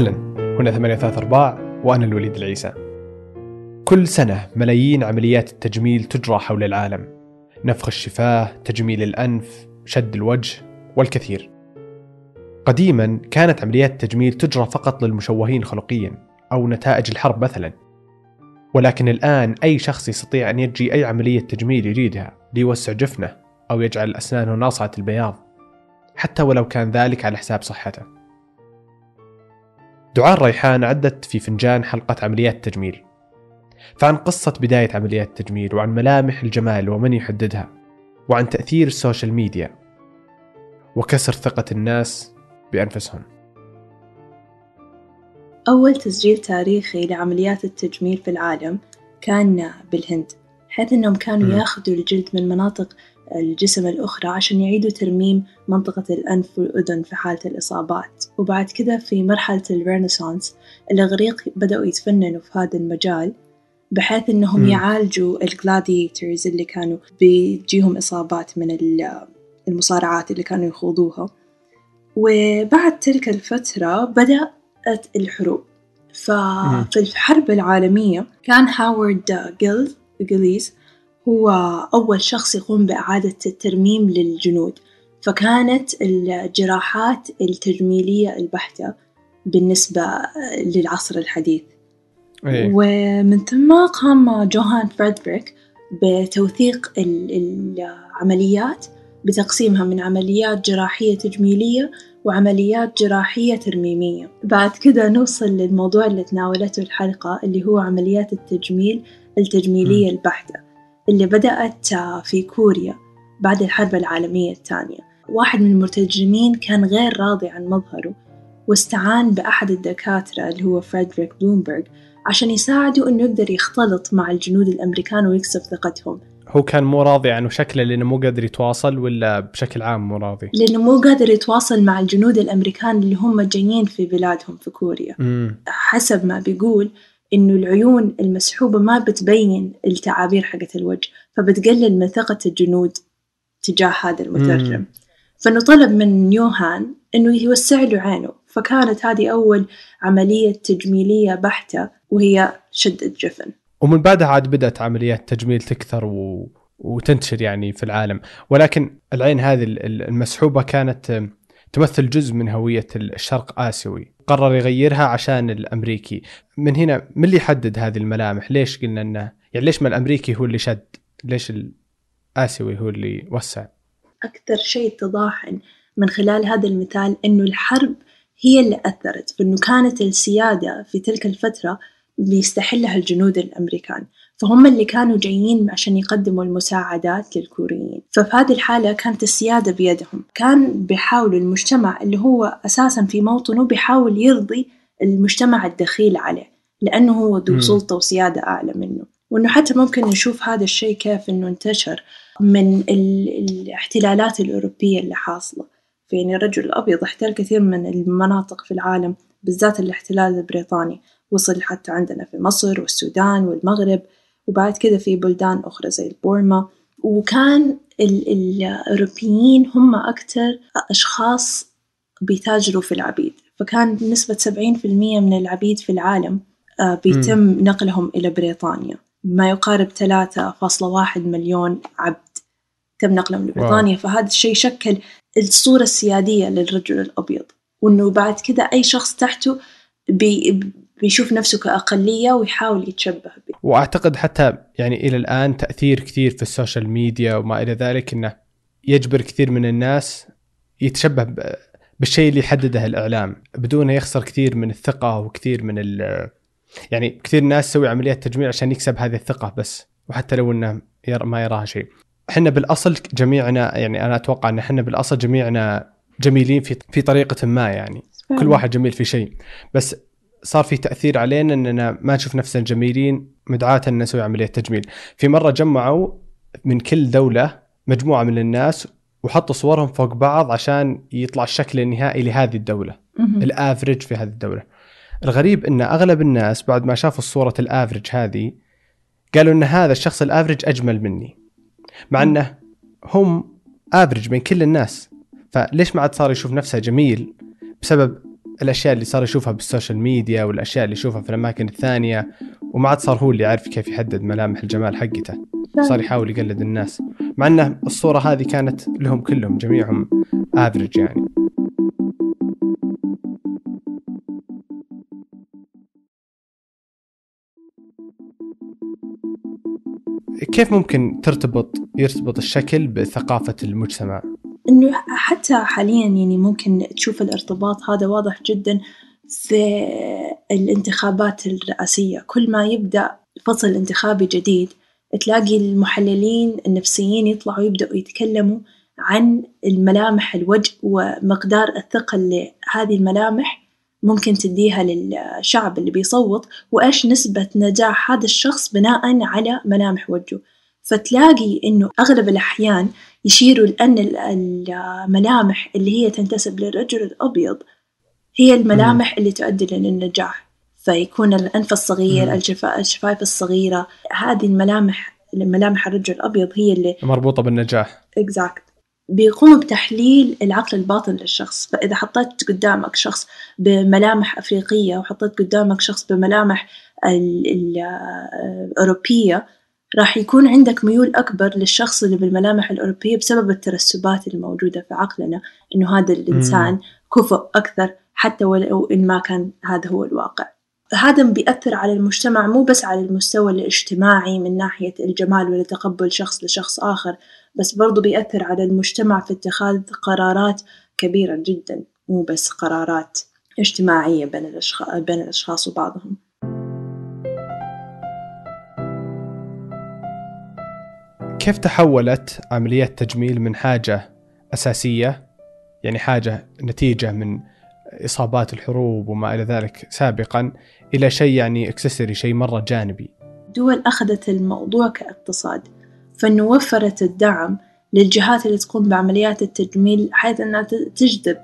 أهلا. هنا ثمانية ثلاثة أرباع وأنا الوليد العيسى. كل سنة ملايين عمليات التجميل تجرى حول العالم. نفخ الشفاه، تجميل الأنف، شد الوجه والكثير. قديما كانت عمليات التجميل تجرى فقط للمشوهين خلقيا أو نتائج الحرب مثلا. ولكن الآن أي شخص يستطيع أن يجري أي عملية تجميل يريدها ليوسع جفنه أو يجعل أسنانه ناصعة البياض حتى ولو كان ذلك على حساب صحته. دعاء ريحان عدت في فنجان حلقة عمليات التجميل فعن قصة بداية عمليات التجميل وعن ملامح الجمال ومن يحددها وعن تأثير السوشيال ميديا وكسر ثقة الناس بأنفسهم. أول تسجيل تاريخي لعمليات التجميل في العالم كان بالهند حيث أنهم كانوا ياخذوا الجلد من مناطق الجسم الأخرى عشان يعيدوا ترميم منطقة الأنف والأذن في حالة الإصابات. وبعد كده في مرحلة ال renaissance الإغريق بدأوا يتفننوا في هذا المجال بحيث إنهم م. يعالجوا ال gladiators اللي كانوا بيجيهم إصابات من المصارعات اللي كانوا يخوضوها. وبعد تلك الفترة بدأت الحروب. ففي الحرب العالمية كان هارولد جيل هو أول شخص يقوم بإعادة الترميم للجنود فكانت الجراحات التجميلية البحتة بالنسبة للعصر الحديث أيه. ومن ثم قام جوهان فريدريك بتوثيق العمليات بتقسيمها من عمليات جراحية تجميلية وعمليات جراحية ترميمية بعد كده نوصل للموضوع اللي تناولته الحلقة اللي هو عمليات التجميل التجميلية م. البحتة اللي بدأت في كوريا بعد الحرب العالمية الثانية واحد من المترجمين كان غير راضي عن مظهره واستعان بأحد الدكاترة اللي هو فريدريك بلومبرغ عشان يساعده إنه يقدر يختلط مع الجنود الأمريكان ويكسب ثقتهم هو كان مو راضي عنه شكله لأنه مو قادر يتواصل ولا بشكل عام مو راضي؟ لأنه مو قادر يتواصل مع الجنود الأمريكان اللي هم جايين في بلادهم في كوريا. مم. حسب ما بيقول إنه العيون المسحوبة ما بتبين التعابير حقت الوجه فبتقلل من ثقة الجنود تجاه هذا المترجم. مم. فانه طلب من يوهان إنه يوسع له عينه فكانت هذه أول عملية تجميلية بحتة وهي شد الجفن. ومن بعدها عاد بدأت عمليات تجميل تكثر و... وتنتشر يعني في العالم ولكن العين هذه المسحوبة كانت تمثل جزء من هوية الشرق آسيوي قرر يغيرها عشان الأمريكي. من هنا من اللي يحدد هذه الملامح؟ ليش قلنا أنه يعني ليش ما الأمريكي هو اللي شد؟ ليش الآسيوي هو اللي وسع؟ أكثر شيء اتضاح من خلال هذا المثال أنه الحرب هي اللي أثرت في أنه كانت السيادة في تلك الفترة بيستحلها الجنود الأمريكان. فهم اللي كانوا جايين عشان يقدموا المساعدات للكوريين. ففي هذه الحالة كانت السيادة بيدهم. كان بيحاولوا المجتمع اللي هو أساسا في موطنه بيحاول يرضي المجتمع الدخيل عليه لأنه هو ذو سلطة وسيادة أعلى منه. وإنه حتى ممكن نشوف هذا الشيء كيف إنه انتشر من الاحتلالات الأوروبية اللي حاصلة. يعني الرجل الأبيض احتل كثير من المناطق في العالم بالذات الاحتلال البريطاني. وصل حتى عندنا في مصر والسودان والمغرب. وبعد كده في بلدان أخرى زي بورما وكان الأوروبيين هم أكتر أشخاص بيتاجروا في العبيد. فكان نسبة سبعين في المية من العبيد في العالم آه، بيتم م. نقلهم إلى بريطانيا. ما يقارب ثلاثة فاصلة واحد مليون عبد تم نقلهم لبريطانيا. فهذا الشيء شكل الصورة السيادية للرجل الأبيض. وإنه بعد كده أي شخص تحته بي بيشوف نفسه كأقلية ويحاول يتشبه به وأعتقد حتى يعني إلى الآن تأثير كثير في ال social media وما إلى ذلك أنه يجبر كثير من الناس يتشبه بالشيء اللي يحدده الإعلام. بدون يخسر كثير من الثقة وكثير من ال يعني كثير ناس تسوي عمليات تجميل عشان يكسب هذه الثقة بس وحتى لو إنه ما يراها شيء. إحنا بالأصل جميعنا يعني أنا أتوقع إن إحنا بالأصل جميعنا جميلين في في طريقة ما يعني. كل واحد جميل في شيء. بس صار في تأثير علينا إننا ما نشوف نفسنا جميلين مدعاة ان نسوي عملية تجميل. في مرة جمعوا من كل دولة مجموعة من الناس وحطوا صورهم فوق بعض عشان يطلع الشكل النهائي لهذه الدولة ال average في هذه الدولة. الغريب إن أغلب الناس بعد ما شافوا صورة ال average هذه قالوا إن هذا الشخص ال average أجمل مني مع إنه هم average بين كل الناس. فليش ما عاد صار يشوف نفسه جميل؟ بسبب الأشياء اللي صار يشوفها بال social media والأشياء اللي يشوفها في الأماكن الثانية وما عاد صار هو اللي يعرف كيف يحدد ملامح الجمال حقته. صار يحاول يقلد الناس. مع انه الصورة هذه كانت لهم كلهم جميعهم افريج يعني. كيف ممكن ترتبط يرتبط الشكل بثقافة المجتمع؟ إنه حتى حاليا يعني ممكن تشوف الارتباط هذا واضح جدا في الانتخابات الرئاسية. كل ما يبدأ فصل انتخابي جديد تلاقي المحللين النفسيين يطلعوا يبدأوا يتكلموا عن الملامح الوجه ومقدار الثقة اللي هذه الملامح ممكن تديها للشعب اللي بيصوت وإيش نسبة نجاح هذا الشخص بناء على ملامح وجهه. فتلاقي إنه أغلب الأحيان يشيروا لأن الملامح اللي هي تنتسب للرجل الأبيض هي الملامح اللي تؤدي للنجاح. فيكون الأنف الصغير الشفايف الصغيرة هذه الملامح ملامح الرجل الأبيض هي اللي مربوطة بالنجاح. Exact. بيقوموا بتحليل العقل الباطن للشخص. فإذا حطيت قدامك شخص بملامح أفريقية وحطيت قدامك شخص بملامح الأوروبية راح يكون عندك ميول أكبر للشخص اللي بالملامح الأوروبية بسبب الترسبات الموجودة في عقلنا إنه هذا الإنسان كفؤ أكثر حتى ولو إن ما كان هذا هو الواقع. هذا بيأثر على المجتمع مو بس على المستوى الاجتماعي من ناحية الجمال وتقبل شخص لشخص آخر بس برضو بيأثر على المجتمع في اتخاذ قرارات كبيرة جدا مو بس قرارات اجتماعية بين الأشخاص, بين الأشخاص وبعضهم. كيف تحولت عمليات تجميل من حاجة أساسية يعني حاجة نتيجة من إصابات الحروب وما إلى ذلك سابقا إلى شيء يعني اكسسوري شيء مرة جانبي؟ دول أخذت الموضوع كاقتصاد فإنه وفرت الدعم للجهات اللي تقوم بعمليات التجميل حيث أنها تجذب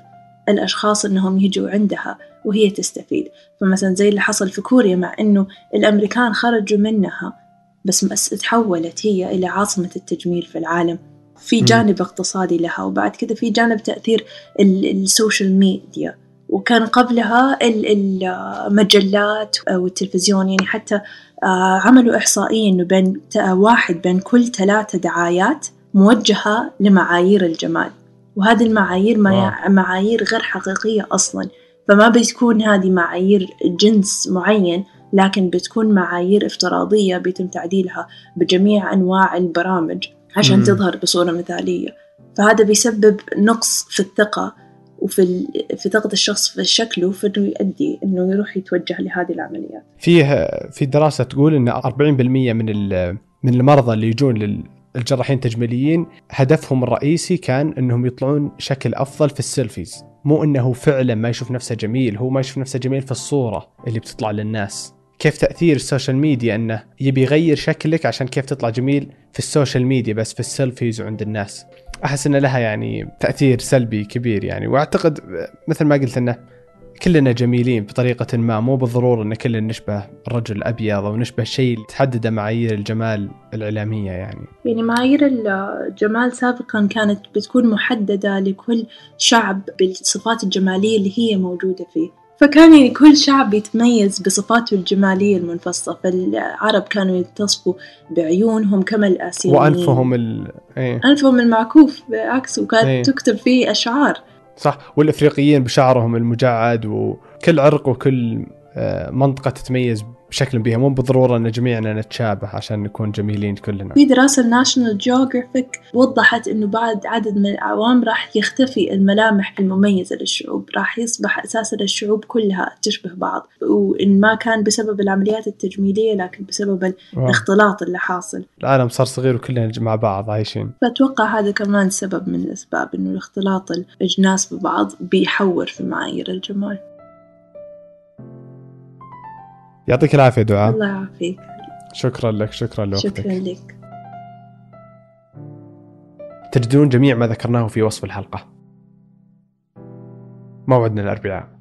الأشخاص أنهم يجوا عندها وهي تستفيد. فمثلا زي اللي حصل في كوريا مع أنه الأمريكان خرجوا منها بس تحولت هي إلى عاصمة التجميل في العالم. في جانب اقتصادي لها وبعد كذا في جانب تأثير السوشيال ميديا وكان قبلها المجلات والتلفزيون يعني حتى آه، عملوا إحصائية إنه بين واحد بين كل ثلاثة دعايات موجهة لمعايير الجمال. وهذه المعايير معايير غير حقيقية أصلا. فما بتكون هذه معايير جنس معين لكن بتكون معايير افتراضية بيتم تعديلها بجميع أنواع البرامج عشان تظهر بصورة مثالية فهذا بيسبب نقص في الثقة وفي في ثقة الشخص في شكله فإنه يؤدي إنه يروح يتوجه لهذه العمليات. فيه في دراسة تقول إن 40% من من المرضى اللي يجون للجراحين التجميليين هدفهم الرئيسي كان إنهم يطلعون شكل أفضل في السيلفيز، مو إنه فعلا ما يشوف نفسه جميل، هو ما يشوف نفسه جميل في الصورة اللي بتطلع للناس. كيف تأثير ال social media إنه يبي يغير شكلك عشان كيف تطلع جميل في ال social media بس في ال selfies وعند الناس أحس إن لها يعني تأثير سلبي كبير يعني وأعتقد مثل ما قلت إنه كلنا جميلين بطريقة ما مو بالضرورة إن كلنا نشبه الرجل الأبيض أو نشبه شيء تحدد معايير الجمال الإعلامية يعني. يعني معايير الجمال سابقا كانت بتكون محددة لكل شعب بالصفات الجمالية اللي هي موجودة فيه. فكان يعني كل شعب يتميز بصفاته الجمالية المنفصلة فالعرب كانوا يتصفوا بعيونهم كما الآسيويين وأنفهم ال... إيه. أنفهم المعكوف بالعكس وكانت إيه. تكتب فيه أشعار صح والإفريقيين بشعرهم المجعد وكل عرق وكل آه، منطقة تتميز بشكل بها مو بالضرورة أن جميعنا نتشابه عشان نكون جميلين كلنا. في دراسة الناشونال جيوغرافيك وضحت أنه بعد عدد من الأعوام راح يختفي الملامح المميزة للشعوب راح يصبح أساسا الشعوب كلها تشبه بعض. وإن ما كان بسبب العمليات التجميلية لكن بسبب الاختلاط اللي حاصل. العالم صار صغير وكلنا مع بعض عايشين. فأتوقع هذا كمان سبب من الأسباب أنه الاختلاط الأجناس ببعض بيحور في معايير الجمال. يعطيك العافية دعاء. الله يعافيك. شكرا لك شكرا لوقتك. شكرا لك. تجدون جميع ما ذكرناه في وصف الحلقة. موعدنا الأربعاء.